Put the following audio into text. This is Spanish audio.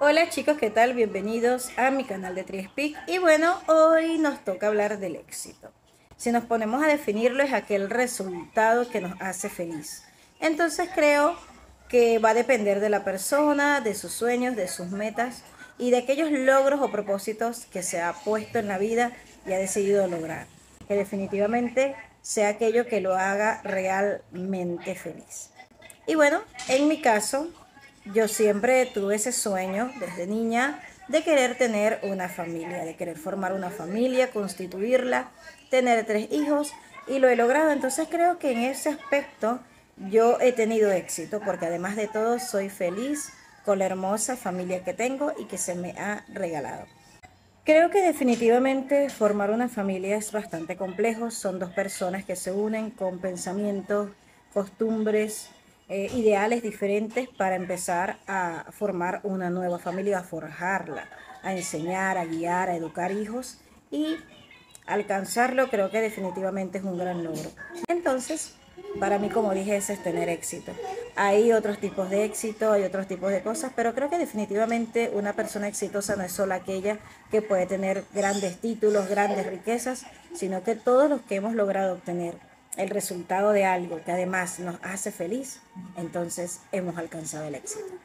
Hola chicos, ¿qué tal? Bienvenidos a mi canal de Triespeak y bueno, hoy nos toca hablar del éxito. Si nos ponemos a definirlo es aquel resultado que nos hace feliz. Entonces creo que va a depender de la persona, de sus sueños, de sus metas y de aquellos logros o propósitos que se ha puesto en la vida y ha decidido lograr. Que definitivamente sea aquello que lo haga realmente feliz. Y bueno, en mi caso, yo siempre tuve ese sueño desde niña de querer tener una familia, de querer formar una familia, constituirla, tener tres hijos y lo he logrado. Entonces creo que en ese aspecto yo he tenido éxito porque además de todo soy feliz con la hermosa familia que tengo y que se me ha regalado. Creo que definitivamente formar una familia es bastante complejo. Son dos personas que se unen con pensamientos, costumbres, eh, ideales diferentes para empezar a formar una nueva familia, a forjarla, a enseñar, a guiar, a educar hijos y alcanzarlo creo que definitivamente es un gran logro. Entonces, para mí, como dije, ese es tener éxito. Hay otros tipos de éxito, hay otros tipos de cosas, pero creo que definitivamente una persona exitosa no es solo aquella que puede tener grandes títulos, grandes riquezas, sino que todos los que hemos logrado obtener el resultado de algo que además nos hace feliz, entonces hemos alcanzado el éxito.